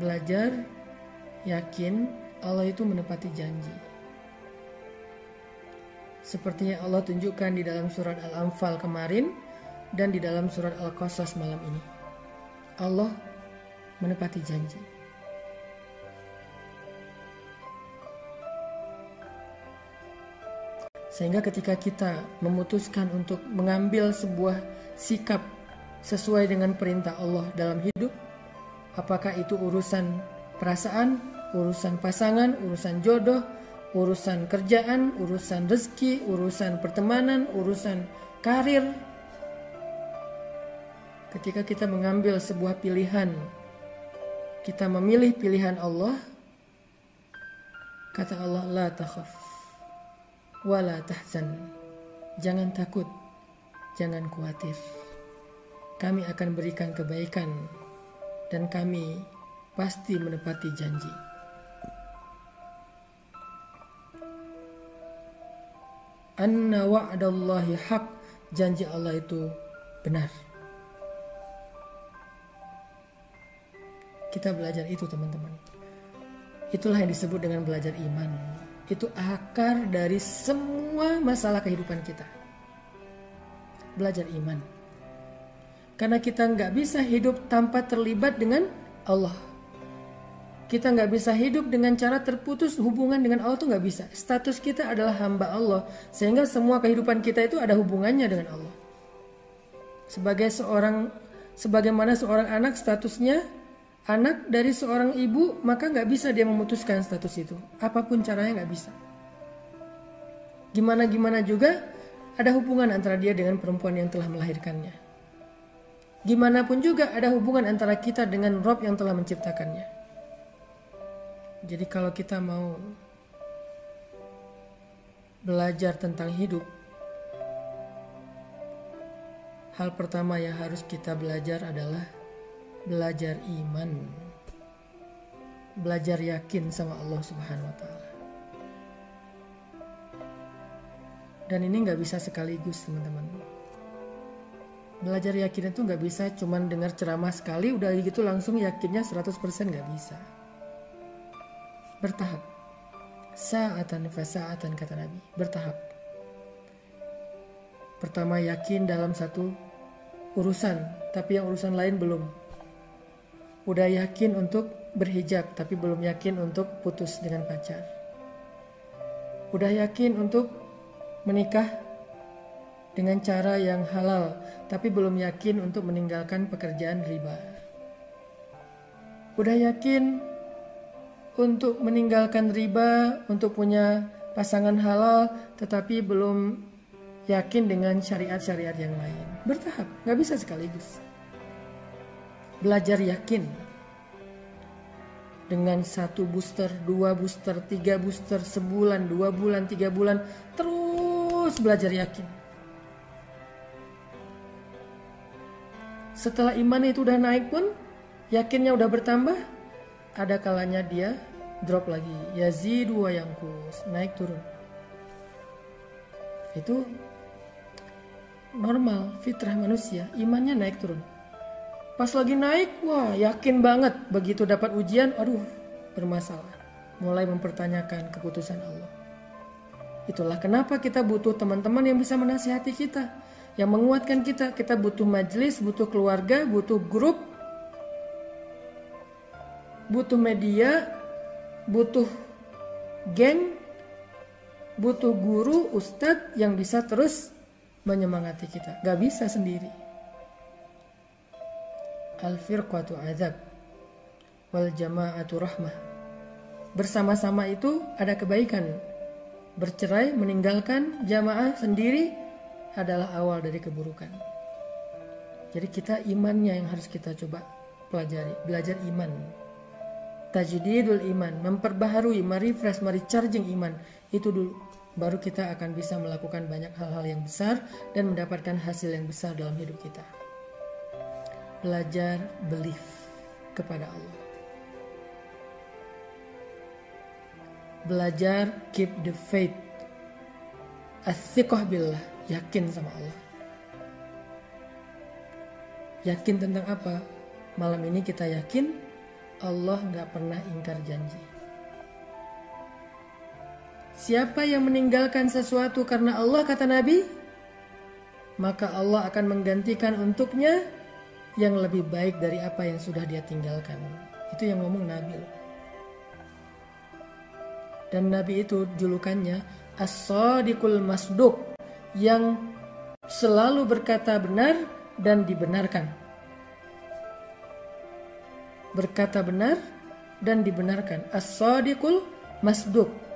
belajar yakin Allah itu menepati janji. Sepertinya Allah tunjukkan di dalam surat Al-Anfal kemarin dan di dalam surat Al-Qasas malam ini. Allah menepati janji. Sehingga ketika kita memutuskan untuk mengambil sebuah sikap sesuai dengan perintah Allah dalam hidup, apakah itu urusan perasaan, urusan pasangan, urusan jodoh, urusan kerjaan, urusan rezeki, urusan pertemanan, urusan karir, Ketika kita mengambil sebuah pilihan, kita memilih pilihan Allah, kata Allah, la takhaf, wa la tahzan. Jangan takut, jangan khawatir. Kami akan berikan kebaikan dan kami pasti menepati janji. Anna wa'dallahi haq, janji Allah itu benar. Kita belajar itu teman-teman. Itulah yang disebut dengan belajar iman. Itu akar dari semua masalah kehidupan kita. Belajar iman. Karena kita nggak bisa hidup tanpa terlibat dengan Allah. Kita nggak bisa hidup dengan cara terputus hubungan dengan Allah tuh nggak bisa. Status kita adalah hamba Allah, sehingga semua kehidupan kita itu ada hubungannya dengan Allah. Sebagai seorang, sebagaimana seorang anak statusnya anak dari seorang ibu maka nggak bisa dia memutuskan status itu apa pun caranya nggak bisa gimana gimana juga ada hubungan antara dia dengan perempuan yang telah melahirkannya gimana pun juga ada hubungan antara kita dengan Rob yang telah menciptakannya jadi kalau kita mau belajar tentang hidup hal pertama yang harus kita belajar adalah belajar iman, belajar yakin sama Allah Subhanahu wa Ta'ala. Dan ini nggak bisa sekaligus, teman-teman. Belajar yakin itu nggak bisa cuman dengar ceramah sekali, udah gitu langsung yakinnya 100% nggak bisa. Bertahap. Sa'atan fasa'atan kata Nabi. Bertahap. Pertama yakin dalam satu urusan, tapi yang urusan lain belum udah yakin untuk berhijab tapi belum yakin untuk putus dengan pacar. Udah yakin untuk menikah dengan cara yang halal tapi belum yakin untuk meninggalkan pekerjaan riba. Udah yakin untuk meninggalkan riba, untuk punya pasangan halal tetapi belum yakin dengan syariat-syariat yang lain. Bertahap, nggak bisa sekaligus belajar yakin dengan satu booster, dua booster, tiga booster, sebulan, dua bulan, tiga bulan, terus belajar yakin. Setelah iman itu udah naik pun, yakinnya udah bertambah, ada kalanya dia drop lagi. Yazidu wa kus naik turun. Itu normal, fitrah manusia, imannya naik turun. Pas lagi naik, wah yakin banget. Begitu dapat ujian, aduh bermasalah. Mulai mempertanyakan keputusan Allah. Itulah kenapa kita butuh teman-teman yang bisa menasihati kita. Yang menguatkan kita. Kita butuh majelis, butuh keluarga, butuh grup. Butuh media, butuh geng, butuh guru, ustadz yang bisa terus menyemangati kita. Gak bisa sendiri al-firqatu azab wal jama'atu rahmah. Bersama-sama itu ada kebaikan. Bercerai, meninggalkan jamaah sendiri adalah awal dari keburukan. Jadi kita imannya yang harus kita coba pelajari, belajar iman. Tajdidul iman, memperbaharui, merefresh, merecharging iman. Itu dulu baru kita akan bisa melakukan banyak hal-hal yang besar dan mendapatkan hasil yang besar dalam hidup kita belajar belief kepada Allah. Belajar keep the faith. Asyikoh billah, yakin sama Allah. Yakin tentang apa? Malam ini kita yakin Allah nggak pernah ingkar janji. Siapa yang meninggalkan sesuatu karena Allah kata Nabi, maka Allah akan menggantikan untuknya yang lebih baik dari apa yang sudah dia tinggalkan. Itu yang ngomong Nabi. Dan Nabi itu julukannya As-Sadiqul Masduq yang selalu berkata benar dan dibenarkan. Berkata benar dan dibenarkan. As-Sadiqul Masduq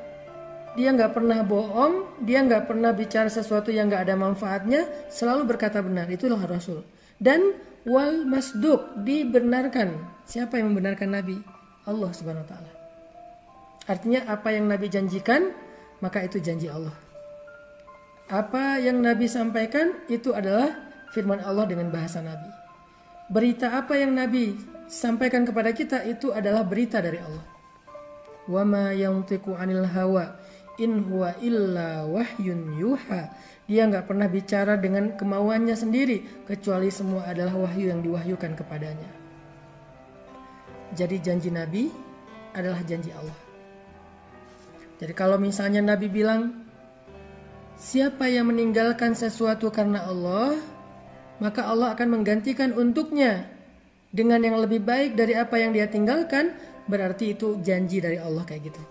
dia nggak pernah bohong, dia nggak pernah bicara sesuatu yang nggak ada manfaatnya, selalu berkata benar. Itulah Rasul. Dan wal masduk dibenarkan. Siapa yang membenarkan Nabi? Allah Subhanahu wa taala. Artinya apa yang Nabi janjikan, maka itu janji Allah. Apa yang Nabi sampaikan itu adalah firman Allah dengan bahasa Nabi. Berita apa yang Nabi sampaikan kepada kita itu adalah berita dari Allah. Wama yantiqu anil hawa in huwa illa wahyun yuha. Dia nggak pernah bicara dengan kemauannya sendiri, kecuali semua adalah wahyu yang diwahyukan kepadanya. Jadi janji Nabi adalah janji Allah. Jadi kalau misalnya Nabi bilang, siapa yang meninggalkan sesuatu karena Allah, maka Allah akan menggantikan untuknya dengan yang lebih baik dari apa yang dia tinggalkan, berarti itu janji dari Allah kayak gitu.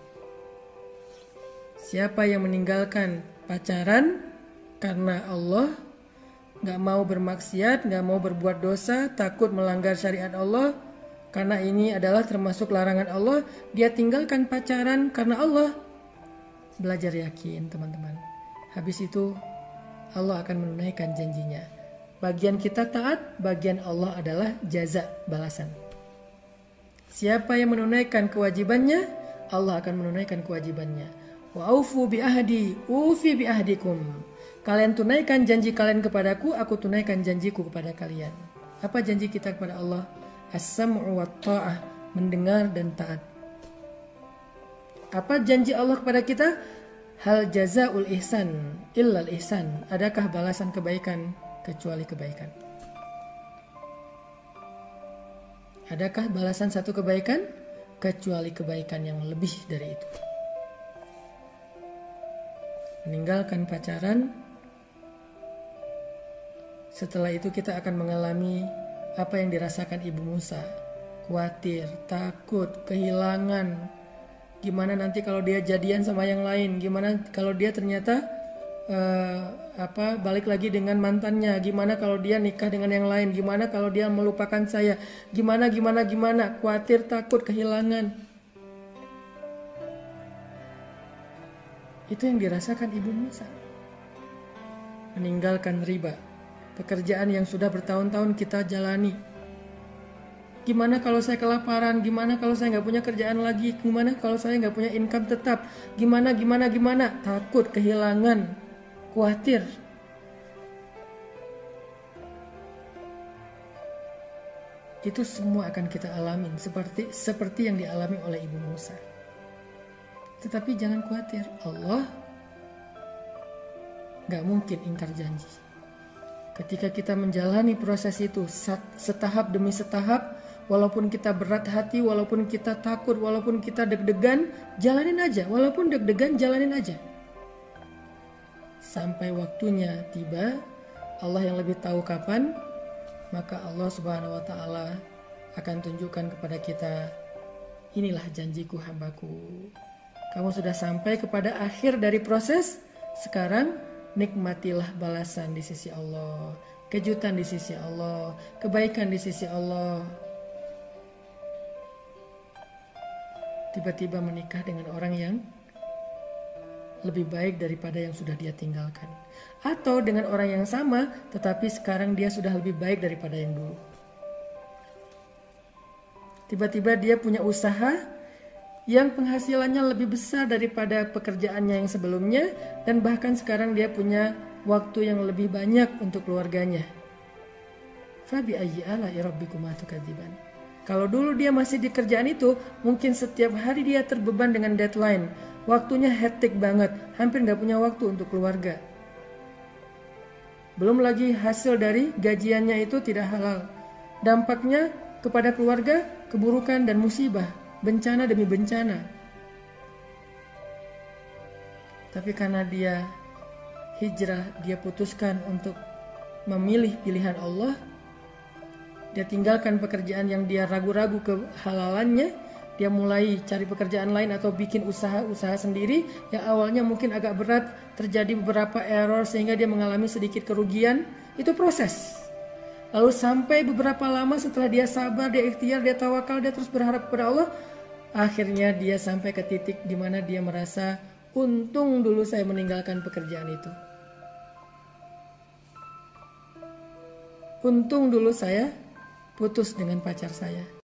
Siapa yang meninggalkan pacaran karena Allah nggak mau bermaksiat, nggak mau berbuat dosa, takut melanggar syariat Allah, karena ini adalah termasuk larangan Allah, dia tinggalkan pacaran karena Allah. Belajar yakin teman-teman. Habis itu Allah akan menunaikan janjinya. Bagian kita taat, bagian Allah adalah jaza balasan. Siapa yang menunaikan kewajibannya, Allah akan menunaikan kewajibannya. Wa aufu bi ahdi, ufi bi ahdikum. Kalian tunaikan janji kalian kepadaku, aku tunaikan janjiku kepada kalian. Apa janji kita kepada Allah? As-sam'u wa ta'ah, mendengar dan taat. Apa janji Allah kepada kita? Hal jazaul ihsan illal ihsan. Adakah balasan kebaikan kecuali kebaikan? Adakah balasan satu kebaikan kecuali kebaikan yang lebih dari itu? meninggalkan pacaran. Setelah itu kita akan mengalami apa yang dirasakan Ibu Musa. Khawatir, takut, kehilangan. Gimana nanti kalau dia jadian sama yang lain? Gimana kalau dia ternyata uh, apa balik lagi dengan mantannya? Gimana kalau dia nikah dengan yang lain? Gimana kalau dia melupakan saya? Gimana gimana gimana? Khawatir, takut, kehilangan. Itu yang dirasakan Ibu Musa. Meninggalkan riba, pekerjaan yang sudah bertahun-tahun kita jalani. Gimana kalau saya kelaparan? Gimana kalau saya nggak punya kerjaan lagi? Gimana kalau saya nggak punya income tetap? Gimana, gimana, gimana? Takut, kehilangan, khawatir. Itu semua akan kita alami seperti seperti yang dialami oleh Ibu Musa. Tetapi jangan khawatir, Allah gak mungkin ingkar janji. Ketika kita menjalani proses itu setahap demi setahap, walaupun kita berat hati, walaupun kita takut, walaupun kita deg-degan, jalanin aja. Walaupun deg-degan, jalanin aja. Sampai waktunya tiba, Allah yang lebih tahu kapan, maka Allah Subhanahu wa Ta'ala akan tunjukkan kepada kita, inilah janjiku hambaku. Kamu sudah sampai kepada akhir dari proses. Sekarang nikmatilah balasan di sisi Allah, kejutan di sisi Allah, kebaikan di sisi Allah. Tiba-tiba menikah dengan orang yang lebih baik daripada yang sudah dia tinggalkan, atau dengan orang yang sama tetapi sekarang dia sudah lebih baik daripada yang dulu. Tiba-tiba dia punya usaha yang penghasilannya lebih besar daripada pekerjaannya yang sebelumnya dan bahkan sekarang dia punya waktu yang lebih banyak untuk keluarganya. Fabi ayyi ala rabbikuma tukadziban. Kalau dulu dia masih di kerjaan itu, mungkin setiap hari dia terbeban dengan deadline. Waktunya hektik banget, hampir nggak punya waktu untuk keluarga. Belum lagi hasil dari gajiannya itu tidak halal. Dampaknya kepada keluarga, keburukan dan musibah, bencana demi bencana. Tapi karena dia hijrah, dia putuskan untuk memilih pilihan Allah. Dia tinggalkan pekerjaan yang dia ragu-ragu kehalalannya. Dia mulai cari pekerjaan lain atau bikin usaha-usaha sendiri yang awalnya mungkin agak berat, terjadi beberapa error sehingga dia mengalami sedikit kerugian. Itu proses. Lalu sampai beberapa lama setelah dia sabar, dia ikhtiar, dia tawakal, dia terus berharap kepada Allah, akhirnya dia sampai ke titik di mana dia merasa untung dulu saya meninggalkan pekerjaan itu. Untung dulu saya putus dengan pacar saya.